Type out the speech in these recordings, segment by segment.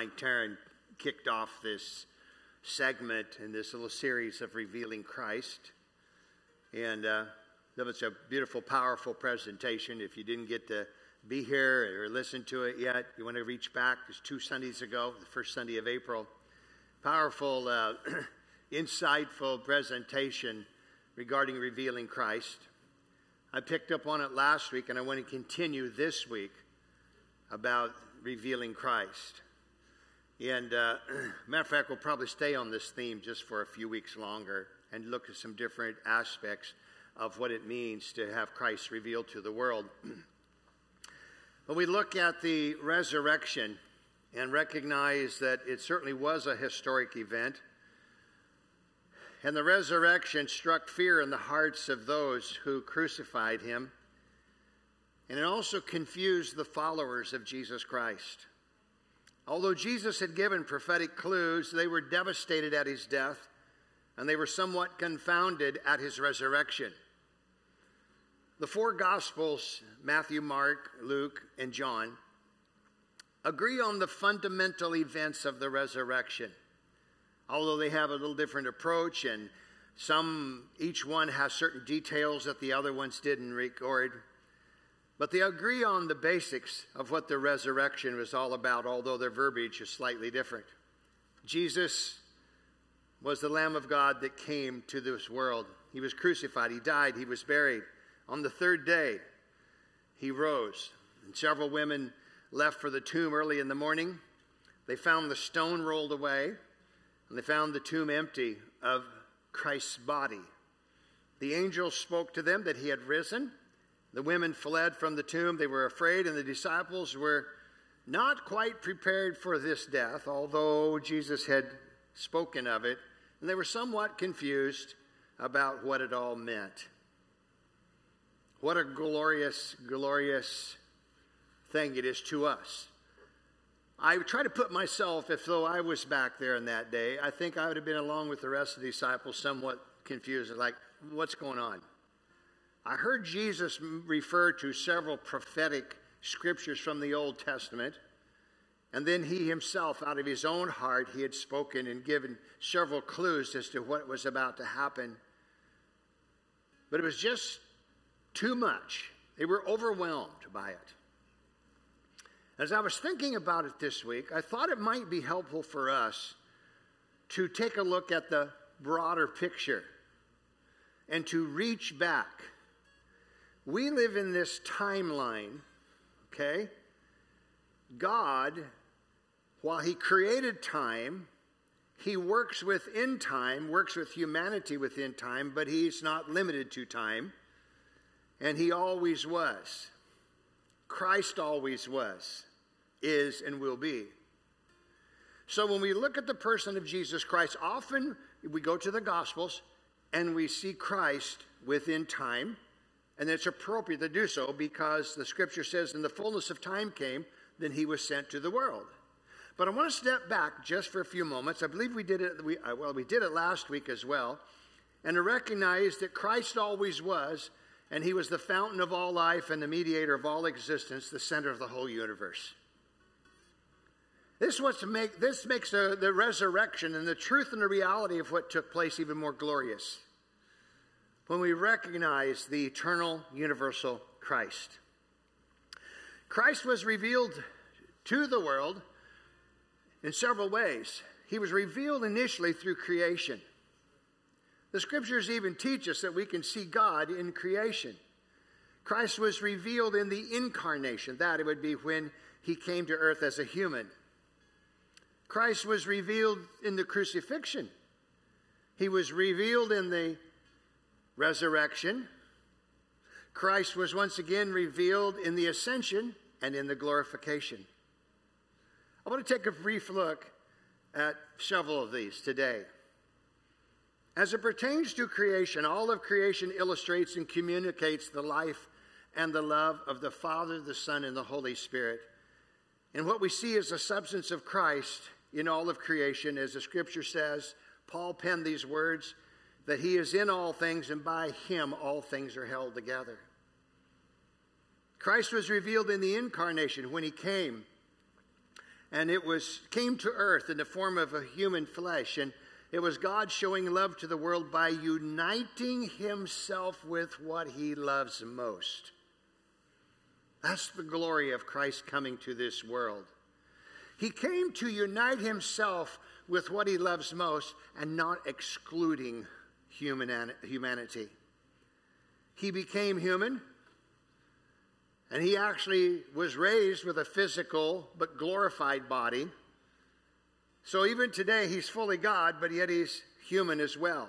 Mike Taryn kicked off this segment in this little series of Revealing Christ. And uh, that was a beautiful, powerful presentation. If you didn't get to be here or listen to it yet, you want to reach back. It's two Sundays ago, the first Sunday of April. Powerful, uh, insightful presentation regarding revealing Christ. I picked up on it last week, and I want to continue this week about revealing Christ. And uh, matter of fact, we'll probably stay on this theme just for a few weeks longer and look at some different aspects of what it means to have Christ revealed to the world. When we look at the resurrection and recognize that it certainly was a historic event, and the resurrection struck fear in the hearts of those who crucified him, and it also confused the followers of Jesus Christ. Although Jesus had given prophetic clues, they were devastated at his death, and they were somewhat confounded at his resurrection. The four Gospels, Matthew, Mark, Luke, and John, agree on the fundamental events of the resurrection. Although they have a little different approach, and some, each one has certain details that the other ones didn't record. But they agree on the basics of what the resurrection was all about, although their verbiage is slightly different. Jesus was the Lamb of God that came to this world. He was crucified, he died, he was buried. On the third day, he rose. And several women left for the tomb early in the morning. They found the stone rolled away, and they found the tomb empty of Christ's body. The angel spoke to them that he had risen. The women fled from the tomb. They were afraid, and the disciples were not quite prepared for this death, although Jesus had spoken of it. And they were somewhat confused about what it all meant. What a glorious, glorious thing it is to us. I try to put myself, if though I was back there in that day, I think I would have been along with the rest of the disciples somewhat confused, like, what's going on? I heard Jesus refer to several prophetic scriptures from the Old Testament, and then he himself, out of his own heart, he had spoken and given several clues as to what was about to happen. But it was just too much. They were overwhelmed by it. As I was thinking about it this week, I thought it might be helpful for us to take a look at the broader picture and to reach back. We live in this timeline, okay? God, while He created time, He works within time, works with humanity within time, but He's not limited to time. And he always was. Christ always was, is, and will be. So when we look at the person of Jesus Christ, often we go to the Gospels and we see Christ within time. And it's appropriate to do so because the scripture says, in the fullness of time came, then he was sent to the world. But I want to step back just for a few moments. I believe we did it, we, uh, well, we did it last week as well. And to recognize that Christ always was, and he was the fountain of all life and the mediator of all existence, the center of the whole universe. This, what's to make, this makes the, the resurrection and the truth and the reality of what took place even more glorious when we recognize the eternal, universal Christ. Christ was revealed to the world in several ways. He was revealed initially through creation. The scriptures even teach us that we can see God in creation. Christ was revealed in the incarnation, that it would be when he came to earth as a human. Christ was revealed in the crucifixion. He was revealed in the resurrection. Christ was once again revealed in the ascension and in the glorification. I want to take a brief look at several of these today. As it pertains to creation, all of creation illustrates and communicates the life and the love of the Father, the Son, and the Holy Spirit. And what we see is the substance of Christ in all of creation, as the scripture says, Paul penned these words that he is in all things, and by him all things are held together. Christ was revealed in the incarnation when he came and it was came to earth in the form of a human flesh and it was God showing love to the world by uniting himself with what he loves most. That's the glory of Christ coming to this world. He came to unite himself with what he loves most and not excluding human, humanity. He became human, and he actually was raised with a physical but glorified body. So even today, he's fully God, but yet he's human as well.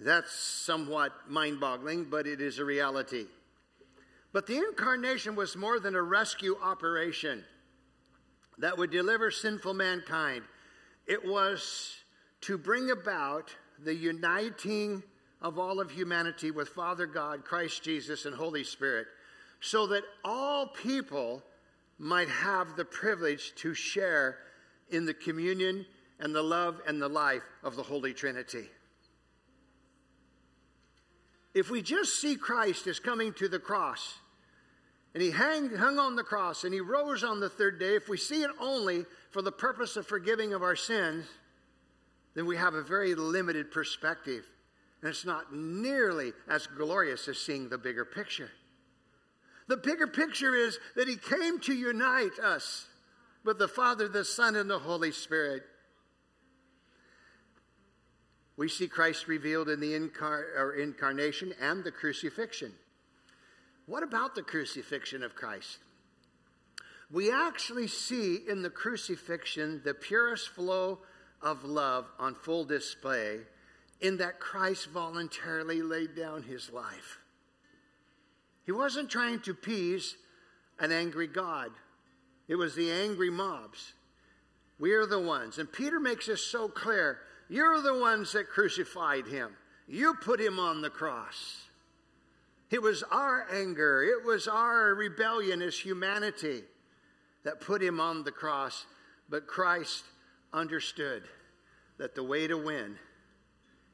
That's somewhat mind boggling, but it is a reality. But the incarnation was more than a rescue operation that would deliver sinful mankind. It was to bring about the uniting of all of humanity with Father God, Christ Jesus, and Holy Spirit, so that all people might have the privilege to share in the communion and the love and the life of the Holy Trinity. If we just see Christ as coming to the cross, and he hang, hung on the cross and he rose on the third day, if we see it only for the purpose of forgiving of our sins, then we have a very limited perspective. And it's not nearly as glorious as seeing the bigger picture. The bigger picture is that he came to unite us with the Father, the Son, and the Holy Spirit. We see Christ revealed in the incar- incarnation and the crucifixion. What about the crucifixion of Christ? We actually see in the crucifixion the purest flow of love on full display in that Christ voluntarily laid down his life. He wasn't trying to appease an angry God, it was the angry mobs. We are the ones. And Peter makes this so clear. You're the ones that crucified him. You put him on the cross. It was our anger, it was our rebellion as humanity that put him on the cross. But Christ understood that the way to win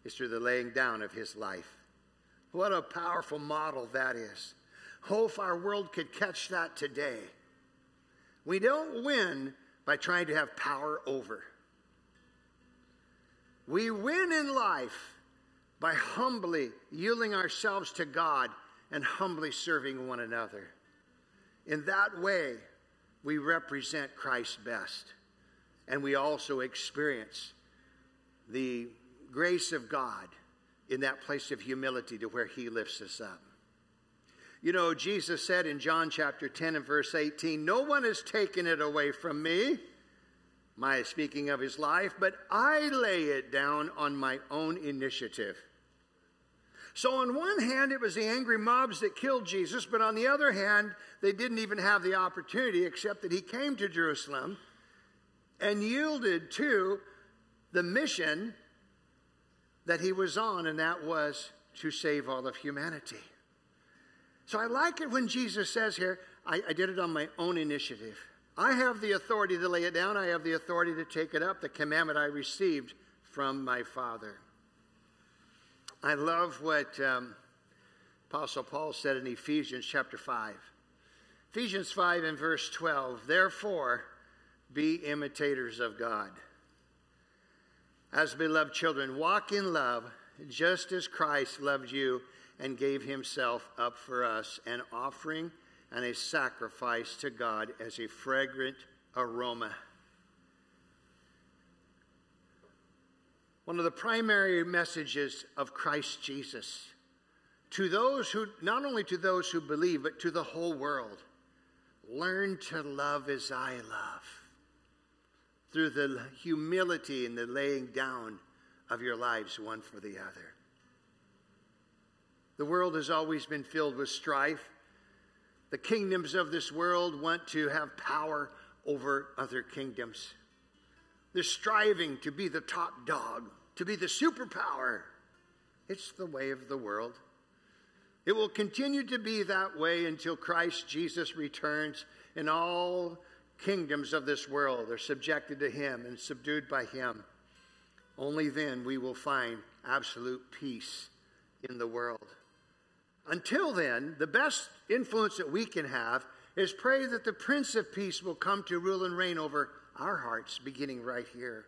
is through the laying down of his life. What a powerful model that is. Hope our world could catch that today. We don't win by trying to have power over. We win in life by humbly yielding ourselves to God and humbly serving one another. In that way, we represent Christ best. And we also experience the grace of God in that place of humility to where He lifts us up. You know, Jesus said in John chapter 10 and verse 18, No one has taken it away from me, my speaking of his life, but I lay it down on my own initiative. So, on one hand, it was the angry mobs that killed Jesus, but on the other hand, they didn't even have the opportunity except that he came to Jerusalem and yielded to the mission that he was on, and that was to save all of humanity. So, I like it when Jesus says here, I, I did it on my own initiative. I have the authority to lay it down, I have the authority to take it up, the commandment I received from my Father. I love what um, Apostle Paul said in Ephesians chapter 5. Ephesians 5 and verse 12. Therefore, be imitators of God. As beloved children, walk in love, just as Christ loved you and gave himself up for us, an offering and a sacrifice to God as a fragrant aroma. one of the primary messages of Christ Jesus to those who, not only to those who believe, but to the whole world. Learn to love as I love through the humility and the laying down of your lives one for the other. The world has always been filled with strife. The kingdoms of this world want to have power over other kingdoms. They're striving to be the top dog, to be the superpower. It's the way of the world. It will continue to be that way until Christ Jesus returns and all kingdoms of this world are subjected to him and subdued by him. Only then we will find absolute peace in the world. Until then, the best influence that we can have is pray that the Prince of Peace will come to rule and reign over our hearts, beginning right here,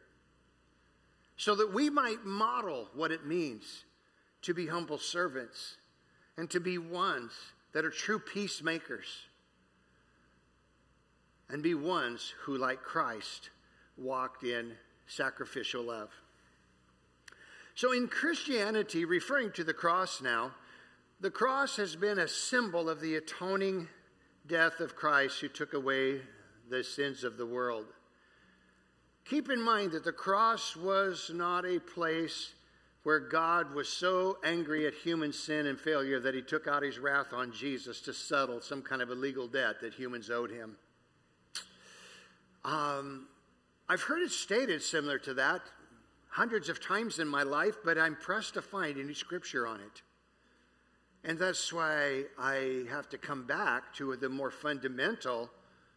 so that we might model what it means to be humble servants and to be ones that are true peacemakers and be ones who, like Christ, walked in sacrificial love. So, in Christianity, referring to the cross now, the cross has been a symbol of the atoning death of Christ who took away the sins of the world. Keep in mind that the cross was not a place where God was so angry at human sin and failure that he took out his wrath on Jesus to settle some kind of illegal debt that humans owed him. Um, I've heard it stated similar to that hundreds of times in my life, but I'm pressed to find any scripture on it. And that's why I have to come back to the more fundamental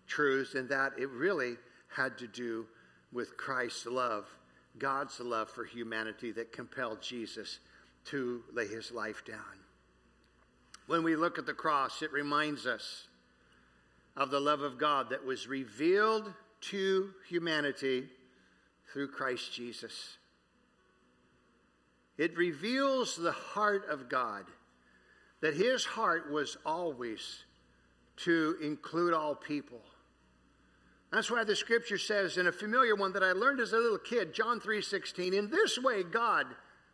truths, and that it really had to do with Christ's love, God's love for humanity that compelled Jesus to lay his life down. When we look at the cross, it reminds us of the love of God that was revealed to humanity through Christ Jesus. It reveals the heart of God, that his heart was always to include all people. That's why the scripture says in a familiar one that I learned as a little kid, John 3:16, in this way God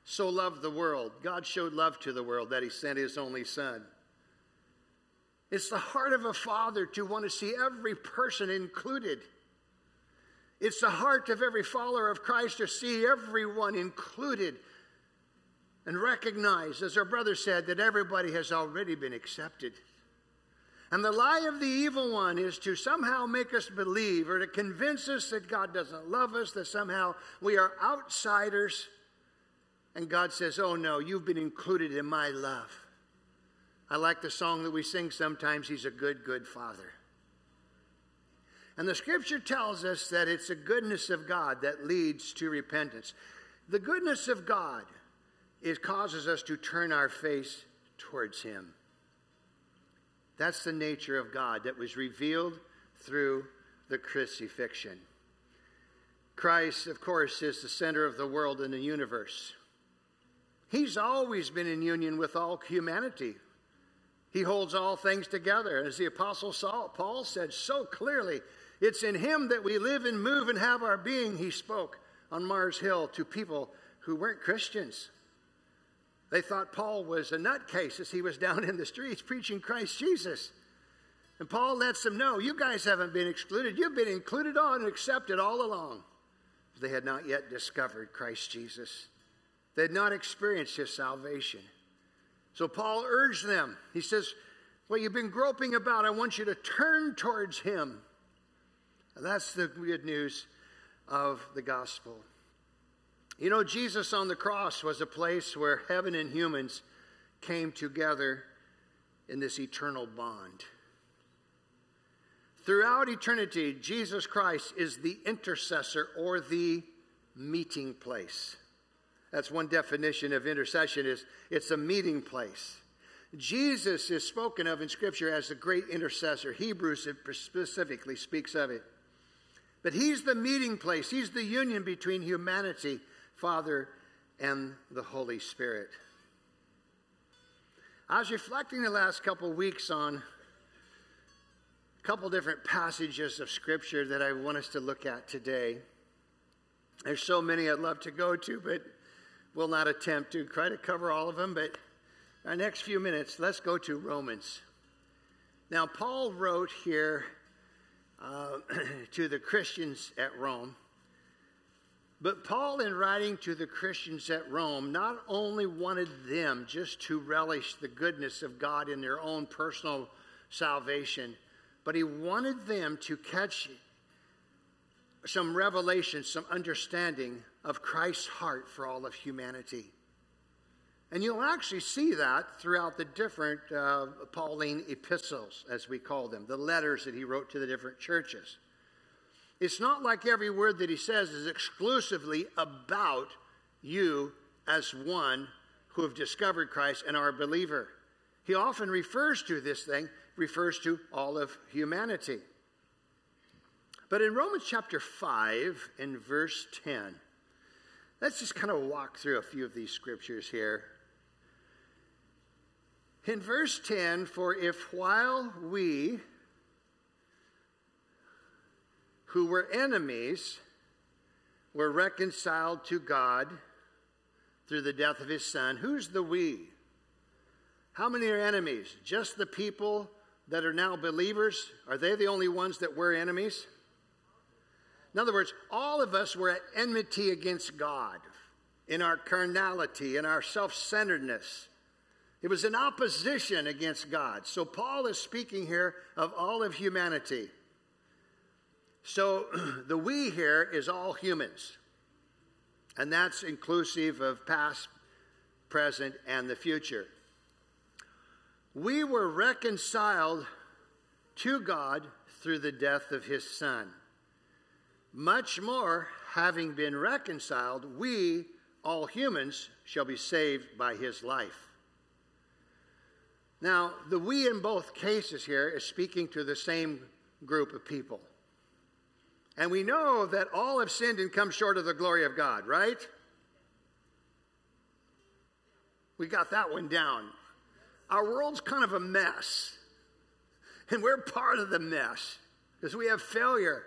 so loved the world. God showed love to the world that he sent his only son. It's the heart of a father to want to see every person included. It's the heart of every follower of Christ to see everyone included and recognize, as our brother said, that everybody has already been accepted. And the lie of the evil one is to somehow make us believe or to convince us that God doesn't love us, that somehow we are outsiders. And God says, Oh no, you've been included in my love. I like the song that we sing sometimes He's a good, good Father. And the scripture tells us that it's the goodness of God that leads to repentance. The goodness of God it causes us to turn our face towards Him. That's the nature of God that was revealed through the crucifixion. Christ, of course, is the center of the world and the universe. He's always been in union with all humanity. He holds all things together. As the Apostle Paul said so clearly, it's in him that we live and move and have our being, he spoke on Mars Hill to people who weren't Christians. They thought Paul was a nutcase as he was down in the streets preaching Christ Jesus. And Paul lets them know, you guys haven't been excluded. You've been included on and accepted all along. They had not yet discovered Christ Jesus. They had not experienced his salvation. So Paul urged them. He says, Well, you've been groping about. I want you to turn towards him. That's the good news of the gospel. You know, Jesus on the cross was a place where heaven and humans came together in this eternal bond. Throughout eternity, Jesus Christ is the intercessor or the meeting place. That's one definition of intercession is it's a meeting place. Jesus is spoken of in scripture as the great intercessor. Hebrews specifically speaks of it. But he's the meeting place, he's the union between humanity, Father, and the Holy Spirit. I was reflecting the last couple weeks on a couple different passages of Scripture that I want us to look at today. There's so many I'd love to go to, but we'll not attempt to try to cover all of them. But our next few minutes, let's go to Romans. Now, Paul wrote here uh, to the Christians at Rome. But Paul, in writing to the Christians at Rome, not only wanted them just to relish the goodness of God in their own personal salvation, but he wanted them to catch some revelation, some understanding of Christ's heart for all of humanity. And you'll actually see that throughout the different uh, Pauline epistles, as we call them, the letters that he wrote to the different churches. It's not like every word that he says is exclusively about you as one who have discovered Christ and are a believer. He often refers to this thing refers to all of humanity. But in Romans chapter 5 and verse 10, let's just kind of walk through a few of these scriptures here. In verse 10, for if while we who were enemies were reconciled to God through the death of his son, who's the we? How many are enemies? Just the people that are now believers? Are they the only ones that were enemies? In other words, all of us were at enmity against God in our carnality, in our self centeredness. It was an opposition against God. So Paul is speaking here of all of humanity. So the we here is all humans. And that's inclusive of past, present, and the future. We were reconciled to God through the death of his son. Much more, having been reconciled, we, all humans, shall be saved by his life. Now, the we in both cases here is speaking to the same group of people. And we know that all have sinned and come short of the glory of God, right? We got that one down. Our world's kind of a mess. And we're part of the mess because we have failure.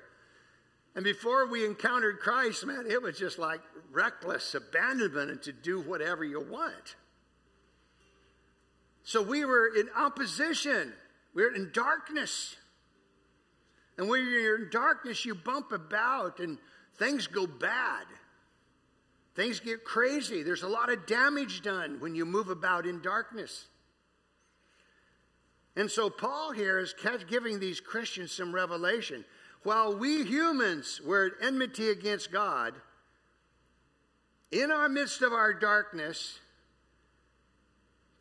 And before we encountered Christ, man, it was just like reckless abandonment and to do whatever you want. So we were in opposition, we were in darkness. And when you're in darkness, you bump about and things go bad. Things get crazy. There's a lot of damage done when you move about in darkness. And so Paul here is giving these Christians some revelation. While we humans were at enmity against God, in our midst of our darkness,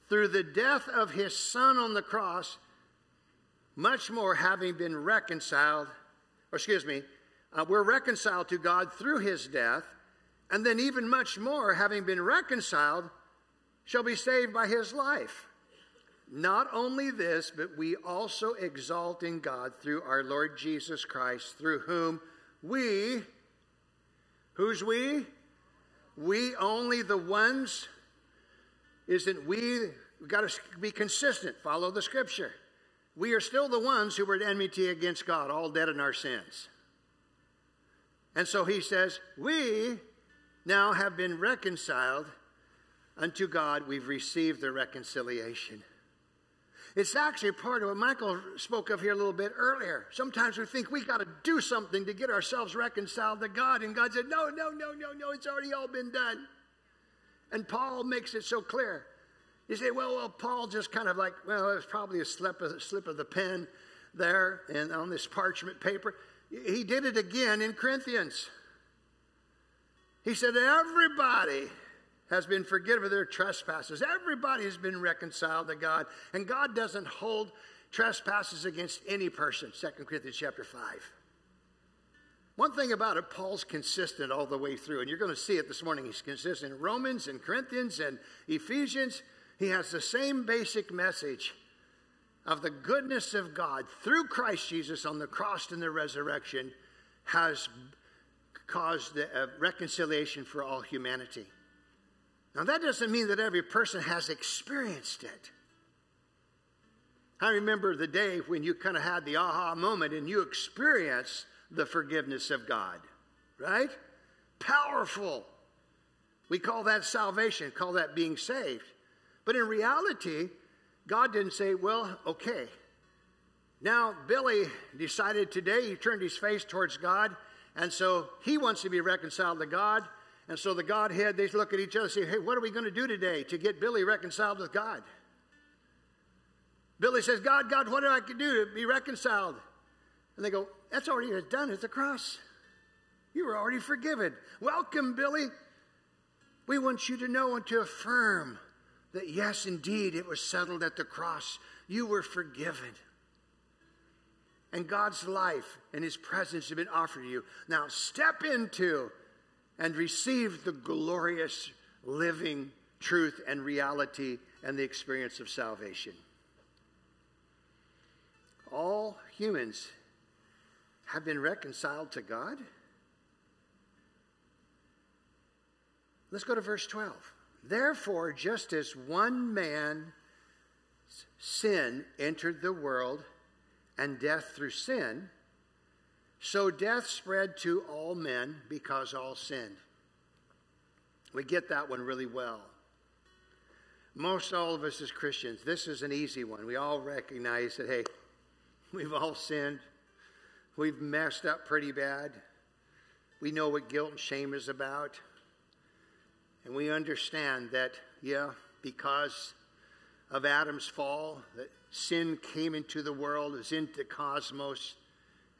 through the death of his son on the cross, much more having been reconciled, or excuse me, uh, we're reconciled to God through his death, and then even much more, having been reconciled, shall be saved by his life. Not only this, but we also exalt in God through our Lord Jesus Christ, through whom we, who's we? We only the ones, isn't we? We've got to be consistent, follow the scripture we are still the ones who were at enmity against God, all dead in our sins. And so he says, We now have been reconciled unto God. We've received the reconciliation. It's actually part of what Michael spoke of here a little bit earlier. Sometimes we think we got to do something to get ourselves reconciled to God, and God said, No, no, no, no, no, it's already all been done. And Paul makes it so clear. You say, well, well, Paul just kind of like, well, it was probably a slip of, slip of the pen there and on this parchment paper. He did it again in Corinthians. He said, everybody has been forgiven their trespasses. Everybody has been reconciled to God. And God doesn't hold trespasses against any person. 2 Corinthians chapter 5. One thing about it, Paul's consistent all the way through, and you're going to see it this morning. He's consistent in Romans and Corinthians and Ephesians. He has the same basic message of the goodness of God through Christ Jesus on the cross and the resurrection has caused the, uh, reconciliation for all humanity. Now, that doesn't mean that every person has experienced it. I remember the day when you kind of had the aha moment and you experienced the forgiveness of God, right? Powerful. We call that salvation, call that being saved. But in reality, God didn't say, well, okay. Now, Billy decided today, he turned his face towards God, and so he wants to be reconciled to God. And so the Godhead, they look at each other and say, hey, what are we going to do today to get Billy reconciled with God? Billy says, God, God, what do I do to be reconciled? And they go, that's already done at the cross. You were already forgiven. Welcome, Billy. We want you to know and to affirm that yes, indeed, it was settled at the cross. You were forgiven. And God's life and His presence have been offered to you. Now step into and receive the glorious living truth and reality and the experience of salvation. All humans have been reconciled to God? Let's go to verse 12. Therefore, just as one man sin entered the world and death through sin, so death spread to all men because all sinned. We get that one really well. Most all of us as Christians, this is an easy one. We all recognize that, hey, we've all sinned. We've messed up pretty bad. We know what guilt and shame is about. And we understand that, yeah, because of Adam's fall, that sin came into the world, is into the cosmos,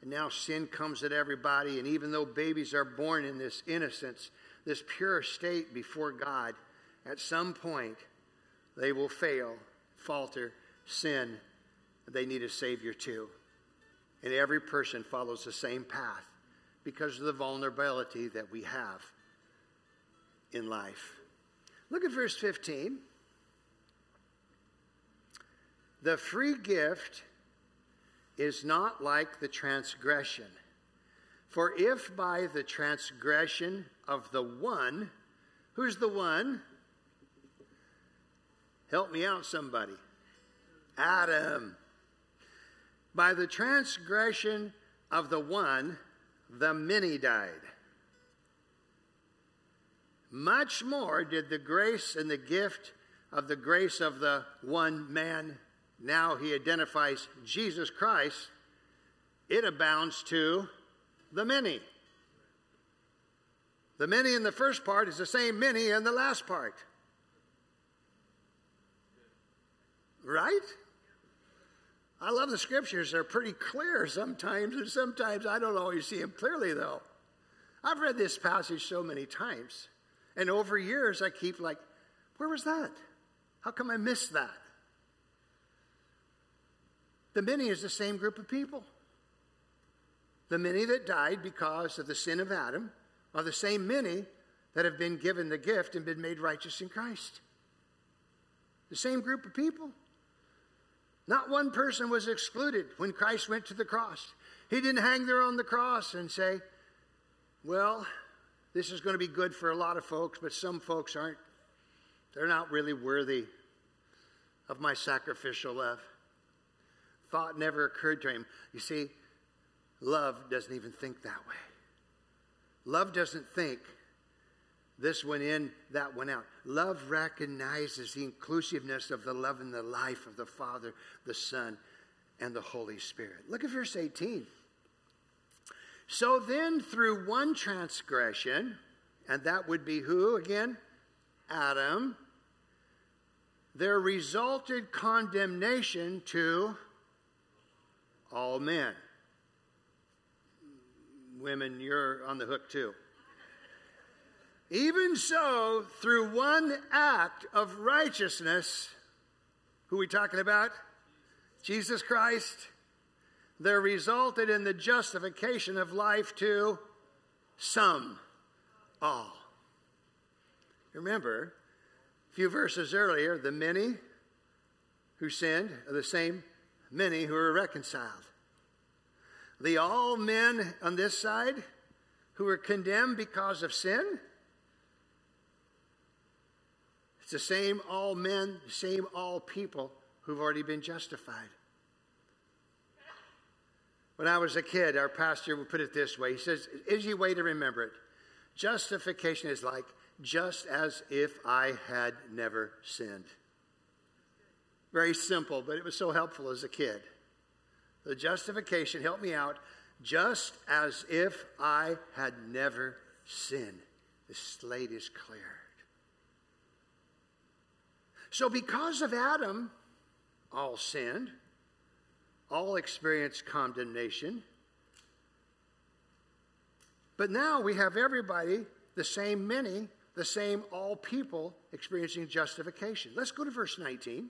and now sin comes at everybody. And even though babies are born in this innocence, this pure state before God, at some point they will fail, falter, sin. They need a Savior too. And every person follows the same path because of the vulnerability that we have in life. Look at verse 15. The free gift is not like the transgression. For if by the transgression of the one, who's the one? Help me out, somebody. Adam. By the transgression of the one, the many died. Much more did the grace and the gift of the grace of the one man, now he identifies Jesus Christ, it abounds to the many. The many in the first part is the same many in the last part. Right? I love the scriptures. They're pretty clear sometimes, and sometimes I don't always see them clearly, though. I've read this passage so many times. And over years, I keep like, where was that? How come I missed that? The many is the same group of people. The many that died because of the sin of Adam are the same many that have been given the gift and been made righteous in Christ. The same group of people. Not one person was excluded when Christ went to the cross. He didn't hang there on the cross and say, Well, this is going to be good for a lot of folks, but some folks aren't. They're not really worthy of my sacrificial love. Thought never occurred to him. You see, love doesn't even think that way. Love doesn't think this went in, that went out. Love recognizes the inclusiveness of the love and the life of the Father, the Son, and the Holy Spirit. Look at verse 18. So then, through one transgression, and that would be who again? Adam, there resulted condemnation to all men. Women, you're on the hook too. Even so, through one act of righteousness, who are we talking about? Jesus Christ there resulted in the justification of life to some, all. Remember, a few verses earlier, the many who sinned are the same many who are reconciled. The all men on this side who were condemned because of sin, it's the same all men, same all people who've already been justified. When I was a kid, our pastor would put it this way. He says, easy way to remember it. Justification is like just as if I had never sinned. Very simple, but it was so helpful as a kid. The justification helped me out just as if I had never sinned. The slate is cleared. So, because of Adam, all sinned all experienced condemnation. But now we have everybody, the same many, the same all people experiencing justification. Let's go to verse 19.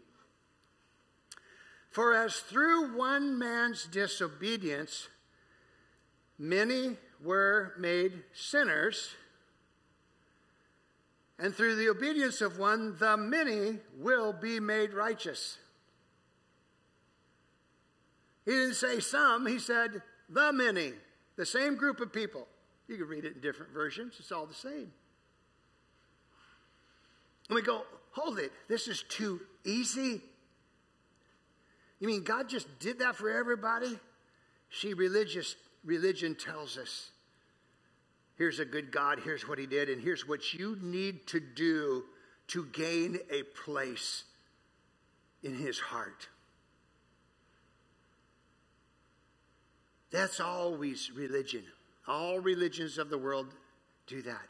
For as through one man's disobedience many were made sinners, and through the obedience of one, the many will be made righteous. He didn't say some, he said the many, the same group of people. You can read it in different versions, it's all the same. And we go, hold it, this is too easy. You mean God just did that for everybody? See, religious religion tells us here's a good God, here's what he did, and here's what you need to do to gain a place in his heart. That's always religion. All religions of the world do that.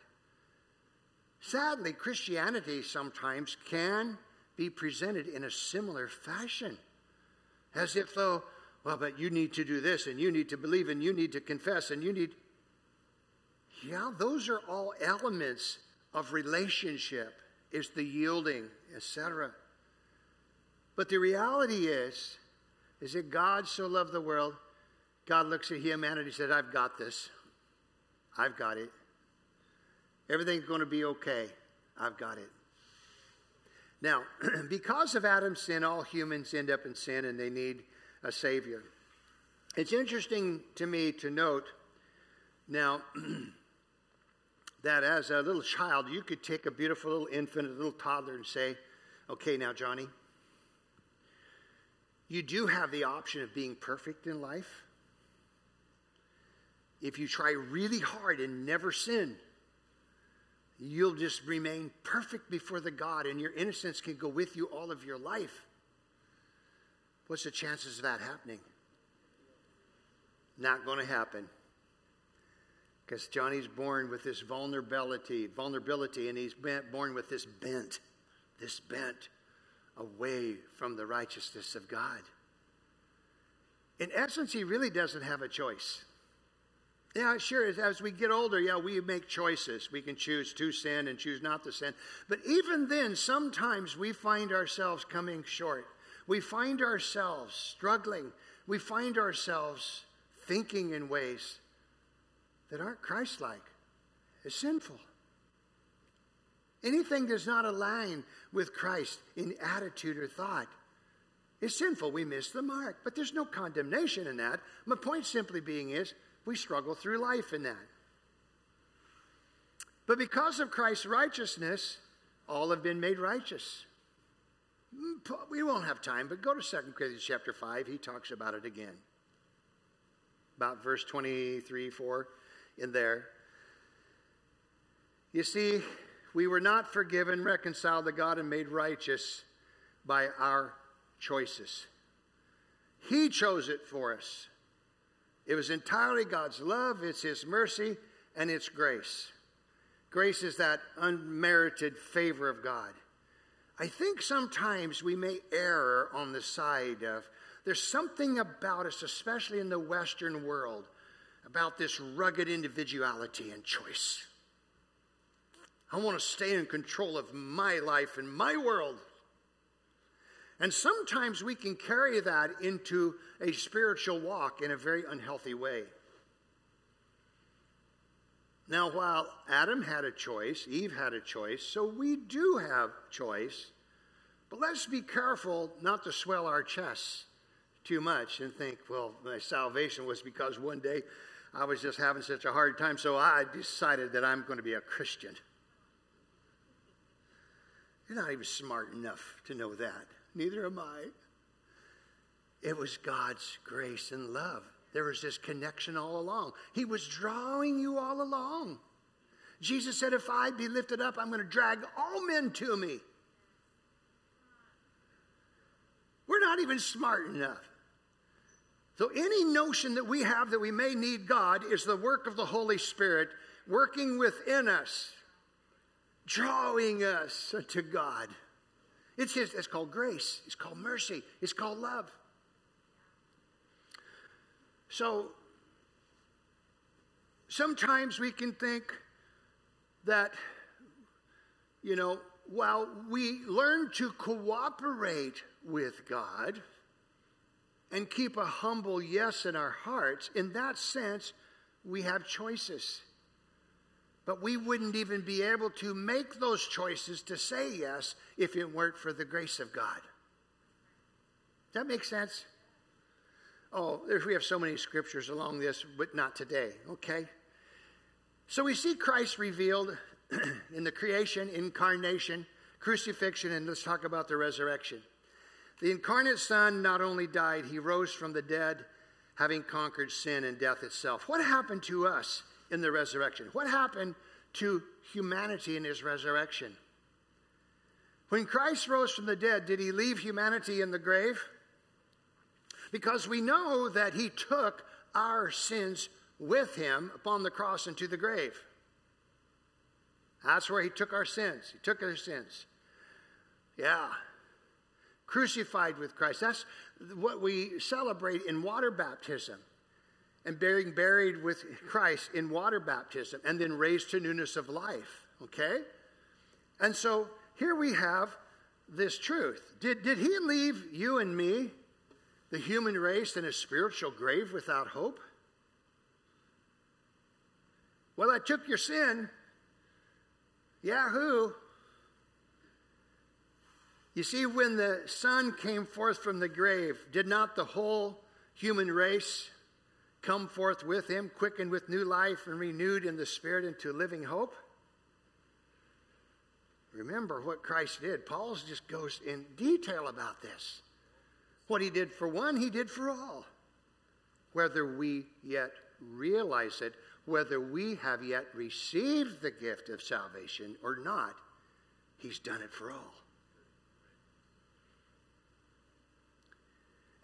Sadly, Christianity sometimes can be presented in a similar fashion, as if though, well, but you need to do this, and you need to believe, and you need to confess, and you need. Yeah, those are all elements of relationship, It's the yielding, etc. But the reality is, is that God so loved the world, God looks at humanity and said, I've got this. I've got it. Everything's going to be okay. I've got it. Now, because of Adam's sin, all humans end up in sin and they need a Savior. It's interesting to me to note now that as a little child, you could take a beautiful little infant, a little toddler, and say, Okay, now, Johnny, you do have the option of being perfect in life. If you try really hard and never sin, you'll just remain perfect before the God, and your innocence can go with you all of your life. What's the chances of that happening? Not going to happen. Because Johnny's born with this vulnerability, vulnerability, and he's bent, born with this bent, this bent away from the righteousness of God. In essence, he really doesn't have a choice. Yeah, sure. As we get older, yeah, we make choices. We can choose to sin and choose not to sin. But even then, sometimes we find ourselves coming short. We find ourselves struggling. We find ourselves thinking in ways that aren't Christ like. It's sinful. Anything that's not aligned with Christ in attitude or thought is sinful. We miss the mark. But there's no condemnation in that. My point simply being is we struggle through life in that. But because of Christ's righteousness, all have been made righteous. Hmm, we won't have time, but go to 2 Corinthians chapter 5. He talks about it again. About verse 23, 4 in there. You see, we were not forgiven, reconciled to God, and made righteous by our choices. He chose it for us. It was entirely God's love, it's His mercy, and it's grace. Grace is that unmerited favor of God. I think sometimes we may err on the side of there's something about us, especially in the Western world, about this rugged individuality and choice. I want to stay in control of my life and my world. And sometimes we can carry that into a spiritual walk in a very unhealthy way. Now, while Adam had a choice, Eve had a choice, so we do have choice. But let's be careful not to swell our chests too much and think, well, my salvation was because one day I was just having such a hard time, so I decided that I'm going to be a Christian. You're not even smart enough to know that neither am I. It was God's grace and love. There was this connection all along. He was drawing you all along. Jesus said, If I be lifted up, I'm going to drag all men to me. We're not even smart enough. So, any notion that we have that we may need God is the work of the Holy Spirit working within us, drawing us to God. It's, his, it's called grace. It's called mercy. It's called love. So sometimes we can think that, you know, while we learn to cooperate with God and keep a humble yes in our hearts, in that sense, we have choices. But we wouldn't even be able to make those choices to say yes if it weren't for the grace of God. Does that make sense? Oh, we have so many scriptures along this, but not today, okay? So we see Christ revealed in the creation, incarnation, crucifixion, and let's talk about the resurrection. The incarnate Son not only died, he rose from the dead, having conquered sin and death itself. What happened to us in the resurrection? What happened to humanity in his resurrection? When Christ rose from the dead, did he leave humanity in the grave? Because we know that he took our sins with him upon the cross into the grave. That's where he took our sins. He took our sins. Yeah. Crucified with Christ. That's what we celebrate in water baptism and being buried with Christ in water baptism and then raised to newness of life. Okay? And so here we have this truth. Did, did he leave you and me, the human race, in a spiritual grave without hope? Well, I took your sin. Yahoo! You see, when the Son came forth from the grave, did not the whole human race come forth with him, quickened with new life and renewed in the Spirit into living hope? Remember what Christ did. Paul just goes in detail about this. What he did for one, he did for all. Whether we yet realize it whether we have yet received the gift of salvation or not, He's done it for all.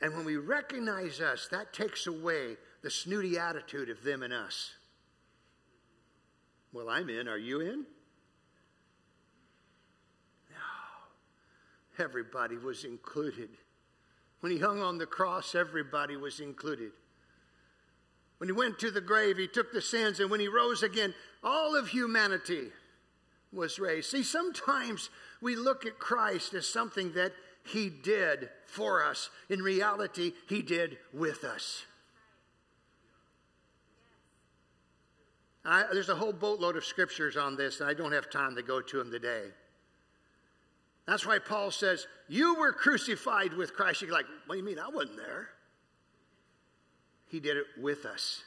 And when we recognize us, that takes away the snooty attitude of them and us. Well, I'm in. Are you in? No. Everybody was included. When he hung on the cross, everybody was included. When he went to the grave, he took the sins, and when he rose again, all of humanity was raised. See, sometimes we look at Christ as something that he did for us. In reality, he did with us. I, there's a whole boatload of scriptures on this, and I don't have time to go to them today. That's why Paul says, You were crucified with Christ. You're like, What do you mean? I wasn't there. He did it with us.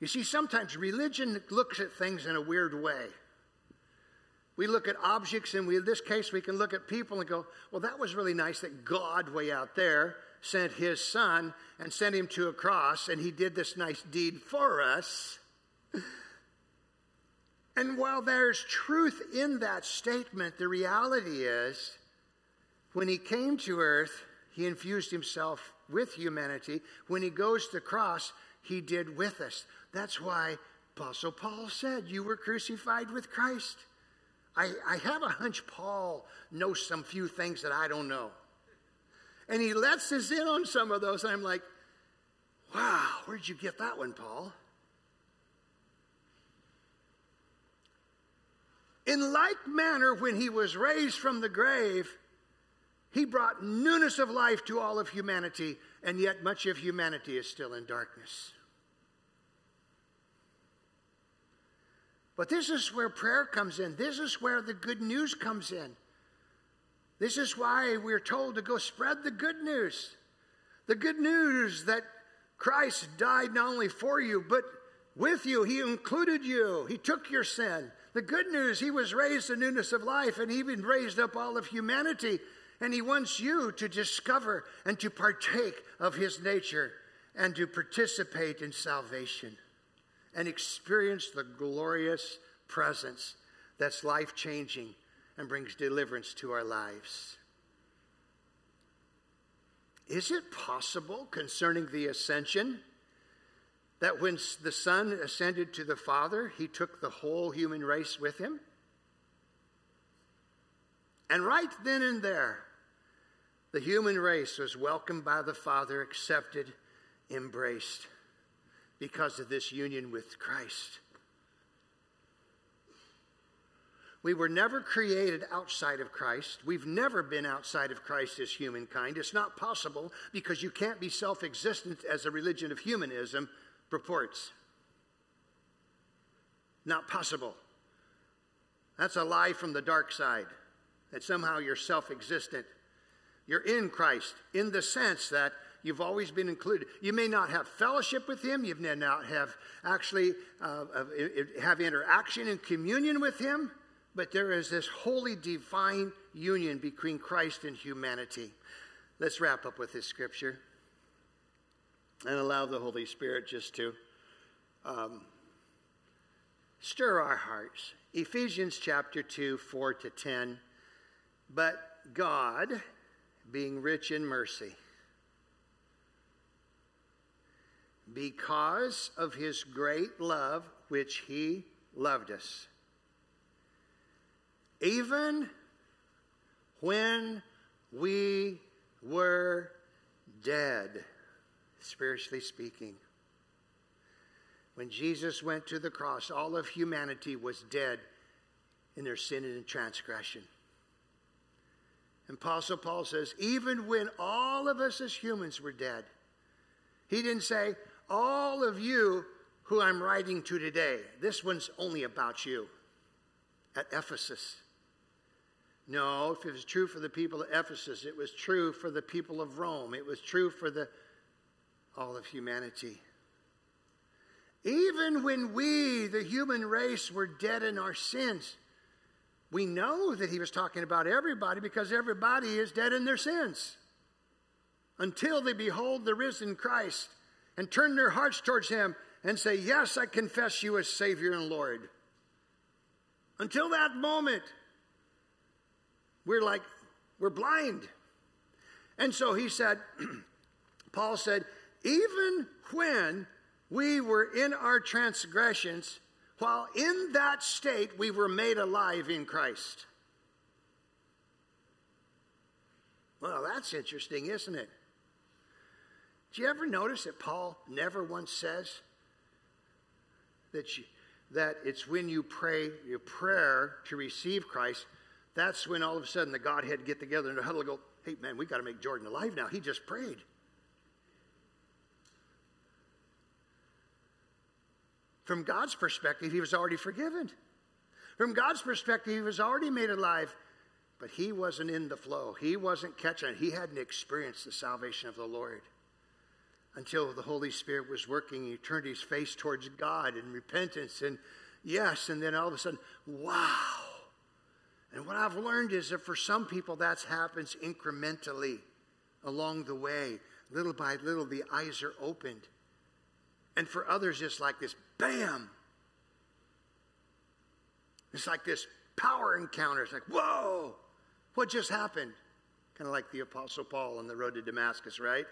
You see, sometimes religion looks at things in a weird way. We look at objects, and we, in this case, we can look at people and go, well, that was really nice that God, way out there, sent his son and sent him to a cross, and he did this nice deed for us. And while there's truth in that statement, the reality is when he came to earth, he infused himself with humanity. When he goes to the cross, he did with us. That's why Apostle Paul said, You were crucified with Christ. I, I have a hunch Paul knows some few things that I don't know. And he lets us in on some of those. I'm like, wow, where'd you get that one, Paul? In like manner, when he was raised from the grave, he brought newness of life to all of humanity, and yet much of humanity is still in darkness. But this is where prayer comes in. This is where the good news comes in. This is why we're told to go spread the good news. The good news that Christ died not only for you, but with you. He included you, He took your sin. The good news, He was raised to newness of life, and He even raised up all of humanity and He wants you to discover and to partake of His nature and to participate in salvation and experience the glorious presence that's life changing and brings deliverance to our lives. Is it possible concerning the ascension that when the Son ascended to the Father, he took the whole human race with him? And right then and there, the human race was welcomed by the Father, accepted, embraced because of this union with Christ. We were never created outside of Christ. We've never been outside of Christ as humankind. It's not possible because you can't be self existent as a religion of humanism purports. Not possible. That's a lie from the dark side, that somehow you're self existent. You're in Christ in the sense that you've always been included. You may not have fellowship with Him, you may not have actually uh, have interaction and communion with Him, but there is this holy divine union between Christ and humanity. Let's wrap up with this scripture and allow the Holy Spirit just to um, stir our hearts. Ephesians chapter 2, 4 to 10. But God, being rich in mercy, because of his great love which he loved us, even when we were dead, spiritually speaking. When Jesus went to the cross, all of humanity was dead in their sin and transgression. And Apostle Paul says, even when all of us as humans were dead, he didn't say, all of you who I'm writing to today, this one's only about you at Ephesus. No, if it was true for the people of Ephesus, it was true for the people of Rome. It was true for the, all of humanity. Even when we, the human race, were dead in our sins, we know that he was talking about everybody because everybody is dead in their sins until they behold the risen Christ and turn their hearts towards him and say, Yes, I confess you as Savior and Lord. Until that moment, we're like, we're blind. And so he said, Paul said, even when we were in our transgressions, while in that state we were made alive in Christ. Well, that's interesting, isn't it? Do you ever notice that Paul never once says that, you, that it's when you pray your prayer to receive Christ, that's when all of a sudden the Godhead get together in a huddle and go, hey, man, we got to make Jordan alive now. He just prayed. From God's perspective, he was already forgiven. From God's perspective, he was already made alive, but he wasn't in the flow. He wasn't catching it. He hadn't experienced the salvation of the Lord until the Holy Spirit was working. He turned his face towards God in repentance and yes, and then all of a sudden, wow. And what I've learned is that for some people that happens incrementally along the way. Little by little, the eyes are opened. And for others, it's like this bam. It's like this power encounter. It's like, whoa, what just happened? Kind of like the Apostle Paul on the road to Damascus, right?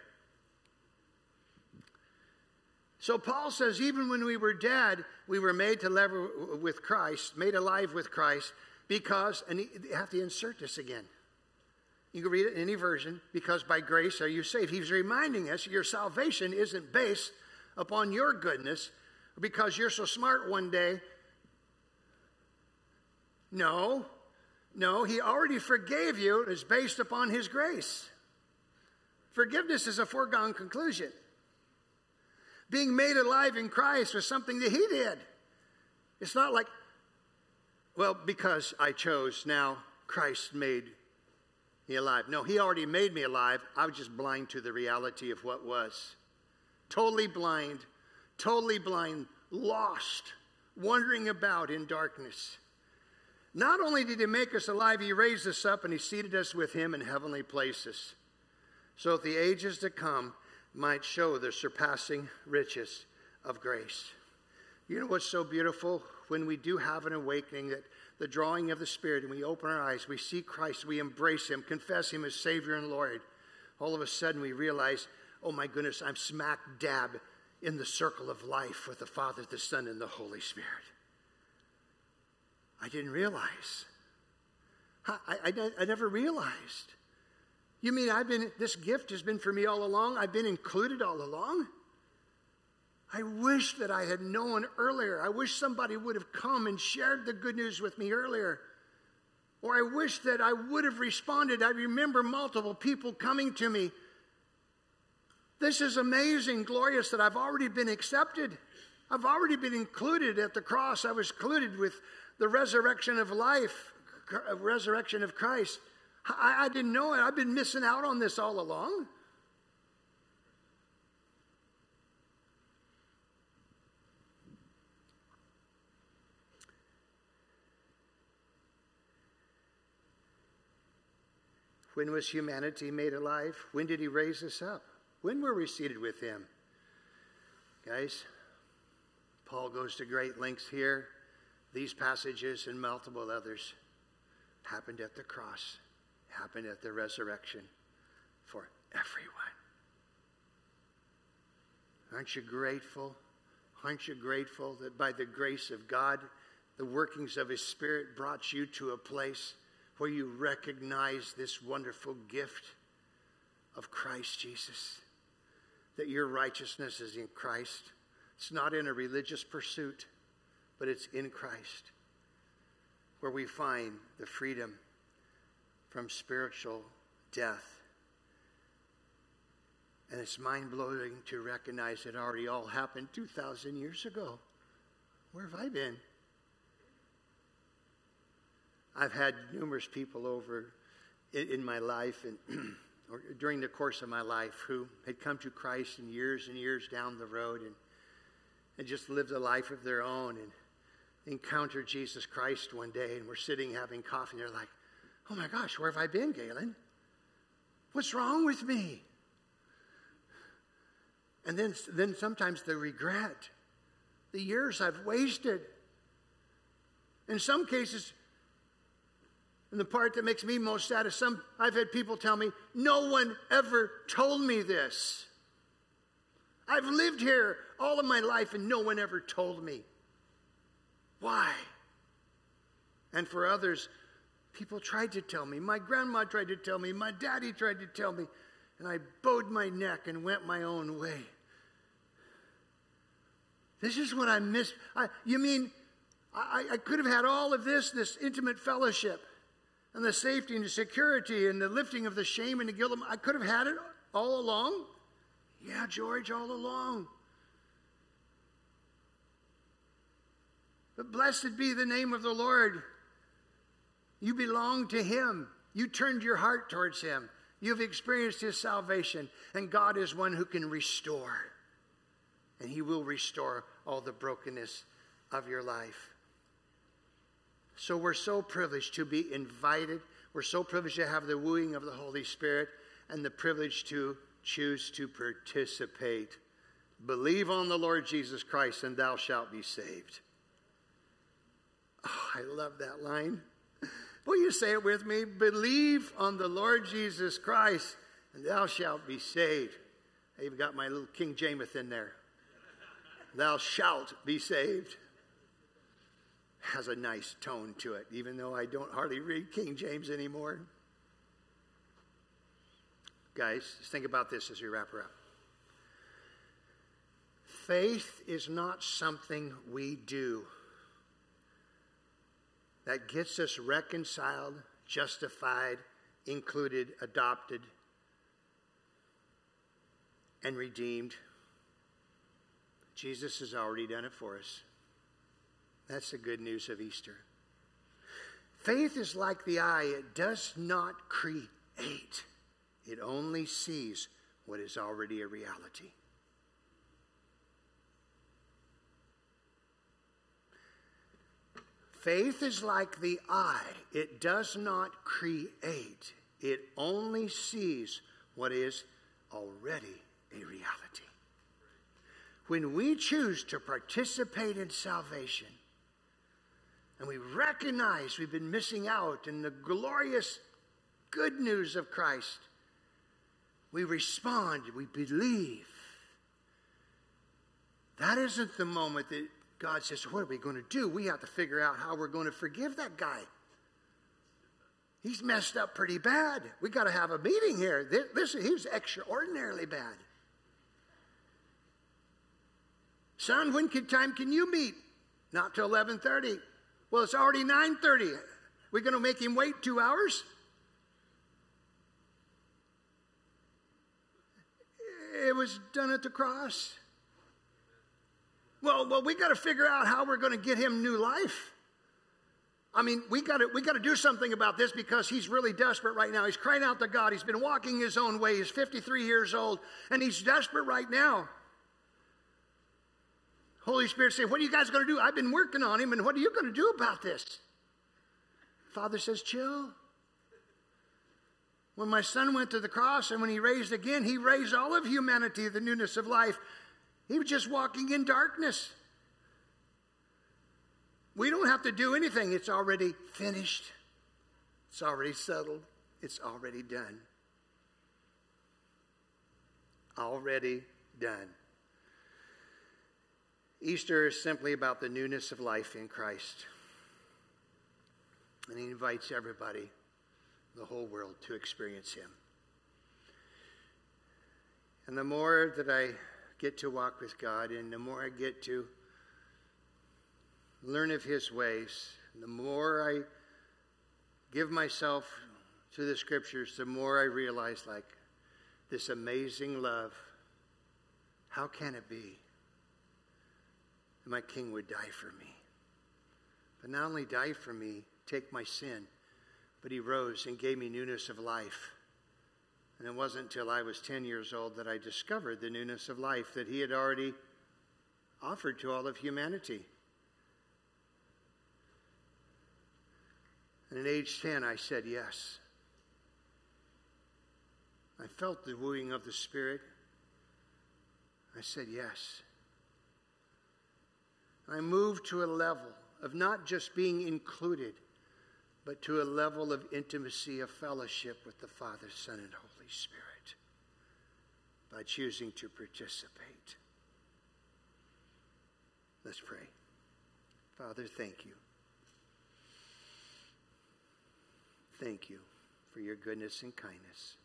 So Paul says, even when we were dead, we were made to live with Christ, made alive with Christ, because, and you have to insert this again. You can read it in any version, because by grace are you saved. He's reminding us your salvation isn't based upon your goodness because you're so smart one day. No, no, he already forgave you. It's based upon his grace. Forgiveness is a foregone conclusion. Being made alive in Christ was something that he did. It's not like, well, because I chose, now Christ made me alive. No, he already made me alive. I was just blind to the reality of what was totally blind, totally blind, lost, wandering about in darkness. Not only did he make us alive, he raised us up and he seated us with him in heavenly places, so at the ages to come might show the surpassing riches of grace. You know what's so beautiful? When we do have an awakening, that the drawing of the Spirit, and we open our eyes, we see Christ, we embrace Him, confess Him as Savior and Lord. All of a sudden, we realize oh my goodness, I'm smack dab in the circle of life with the Father, the Son, and the Holy Spirit. I didn't realize. I, I, I, never realized. You mean I've been, this gift has been for me all along? I've been included all along? I wish that I had known earlier. I wish somebody would have come and shared the good news with me earlier. Or I wish that I would have responded. I remember multiple people coming to me this is amazing, glorious that I've already been accepted. I've already been included at the cross. I was included with the resurrection of life, resurrection of Christ. I, I didn't know it. I've been missing out on this all along. When was humanity made alive? When did he raise us up? When were we seated with him? Guys, Paul goes to great lengths here. These passages and multiple others happened at the cross, happened at the resurrection for everyone. Aren't you grateful? Aren't you grateful that by the grace of God, the workings of His Spirit brought you to a place where you recognize this wonderful gift of Christ Jesus, that your righteousness is in Christ. It's not in a religious pursuit, but it's in Christ, where we find the freedom from spiritual death. And it's mind blowing to recognize it already all happened 2,000 years ago. Where have I been? I've had numerous people over in, in my life and during the course of my life who had come to Christ in years and years down the road and, and just lived a life of their own and encountered Jesus Christ one day and we're sitting having coffee and they're like, oh my gosh, where have I been, Galen? What's wrong with me? And then, then sometimes the regret, the years I've wasted. In some cases, and the part that makes me most sad is some I've had people tell me, no one ever told me this. I've lived here all of my life and no one ever told me. Why? And for others, people tried to tell me. My grandma tried to tell me. My daddy tried to tell me. And I bowed my neck and went my own way. This is what I missed. I, you mean I, I could have had all of this, this intimate fellowship and the safety and the security and the lifting of the shame and the guilt. I could have had it all along. Yeah, George, all along. But blessed be the name of the Lord. You belong to Him. You turned your heart towards Him. You've experienced His salvation, and God is one who can restore. And He will restore all the brokenness of your life. So we're so privileged to be invited. We're so privileged to have the wooing of the Holy Spirit and the privilege to choose to participate. Believe on the Lord Jesus Christ, and thou shalt be saved. Oh, I love that line. Will you say it with me? Believe on the Lord Jesus Christ, and thou shalt be saved. I even got my little King James in there. thou shalt be saved has a nice tone to it, even though I don't hardly read King James anymore. Guys, think about this as we wrap her up. Faith is not something we do that gets us reconciled, justified, included, adopted, and redeemed. Jesus has already done it for us. That's the good news of Easter. Faith is like the eye, it does not create, it only sees what is already a reality. Faith is like the eye, it does not create, it only sees what is already a reality. When we choose to participate in salvation, and we recognize we've been missing out in the glorious good news of Christ, we respond, we believe. That isn't the moment that God says, What are we going to do? We have to figure out how we're going to forgive that guy. He's messed up pretty bad. We got to have a meeting here. This, this, he was extraordinarily bad. Son, when can time can you meet? Not till 11:30. Well, it's already 9:30. We're going to make him wait 2 hours? It was done at the cross. Well, well, we got to figure out how we're going to get him new life. I mean, we got to we got to do something about this because he's really desperate right now. He's crying out to God. He's been walking his own way. He's 53 years old, and he's desperate right now. Holy Spirit say, "What are you guys going to do? I've been working on him, and what are you going to do about this?" Father says, "Chill." When my son went to the cross and when he raised again, he raised all of humanity, the newness of life. He was just walking in darkness. We don't have to do anything, it's already finished, it's already settled, it's already done. Already done. Easter is simply about the newness of life in Christ. And he invites everybody, the whole world, to experience him. And the more that I get to walk with God and the more I get to learn of his ways, the more I give myself to the scriptures, the more I realize like this amazing love. How can it be that my king would die for me? But not only die for me, take my sin, but he rose and gave me newness of life. And it wasn't until I was 10 years old that I discovered the newness of life that he had already offered to all of humanity. And at age 10, I said yes. I felt the wooing of the Spirit. I said yes. I moved to a level of not just being included, but to a level of intimacy, of fellowship with the Father, Son, and Holy Spirit by choosing to participate. Let's pray. Father, thank you. Thank you for your goodness and kindness.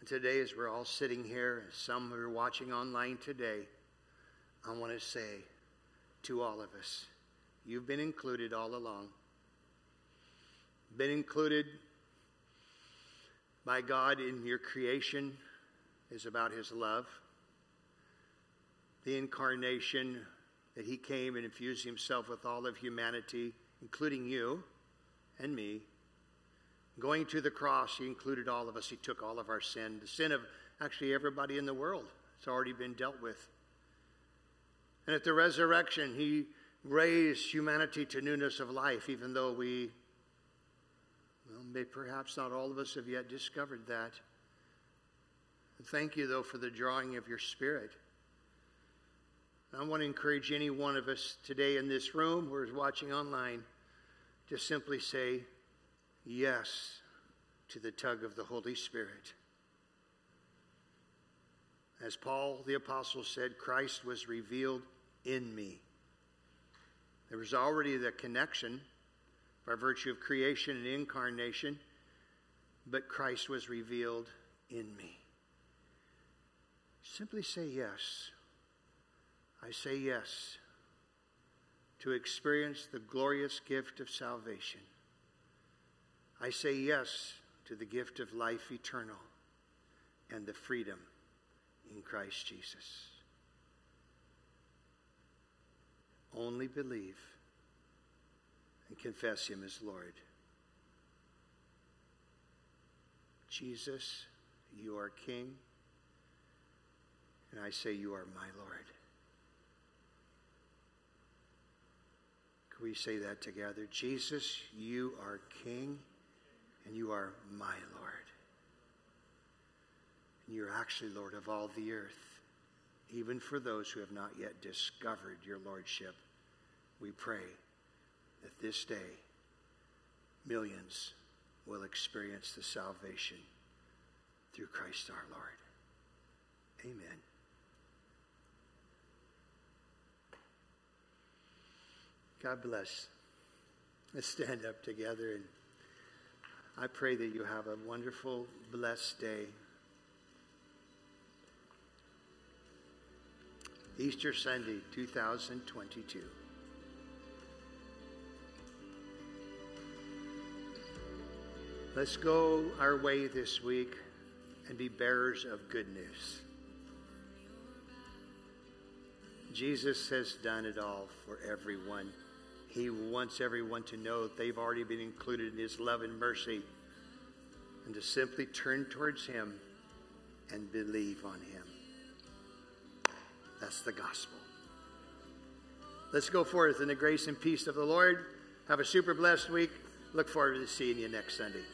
And today, as we're all sitting here, some who are watching online today, I want to say to all of us, you've been included all along. Been included by God in your creation is about his love. The incarnation that he came and infused himself with all of humanity, including you and me. Going to the cross, he included all of us. He took all of our sin, the sin of actually everybody in the world. It's already been dealt with. And at the resurrection, he raised humanity to newness of life, even though we, may, perhaps not all of us have yet discovered that. Thank you, though, for the drawing of your spirit. I want to encourage any one of us today in this room or is watching online to simply say yes to the tug of the Holy Spirit. As Paul the Apostle said, Christ was revealed in me. There was already the connection by virtue of creation and incarnation, but Christ was revealed in me. Simply say yes. I say yes to experience the glorious gift of salvation. I say yes to the gift of life eternal and the freedom in Christ Jesus. Only believe and confess Him as Lord. Jesus, you are King, and I say you are my Lord. Can we say that together? Jesus, you are King and you are my Lord. And you're actually Lord of all the earth, even for those who have not yet discovered your Lordship. We pray that this day millions will experience the salvation through Christ our Lord. Amen. God bless. Let's stand up together and I pray that you have a wonderful, blessed day. Easter Sunday, 2022. Let's go our way this week and be bearers of good news. Jesus has done it all for everyone He wants everyone to know that they've already been included in His love and mercy and to simply turn towards Him and believe on Him. That's the gospel. Let's go forth in the grace and peace of the Lord. Have a super blessed week. Look forward to seeing you next Sunday.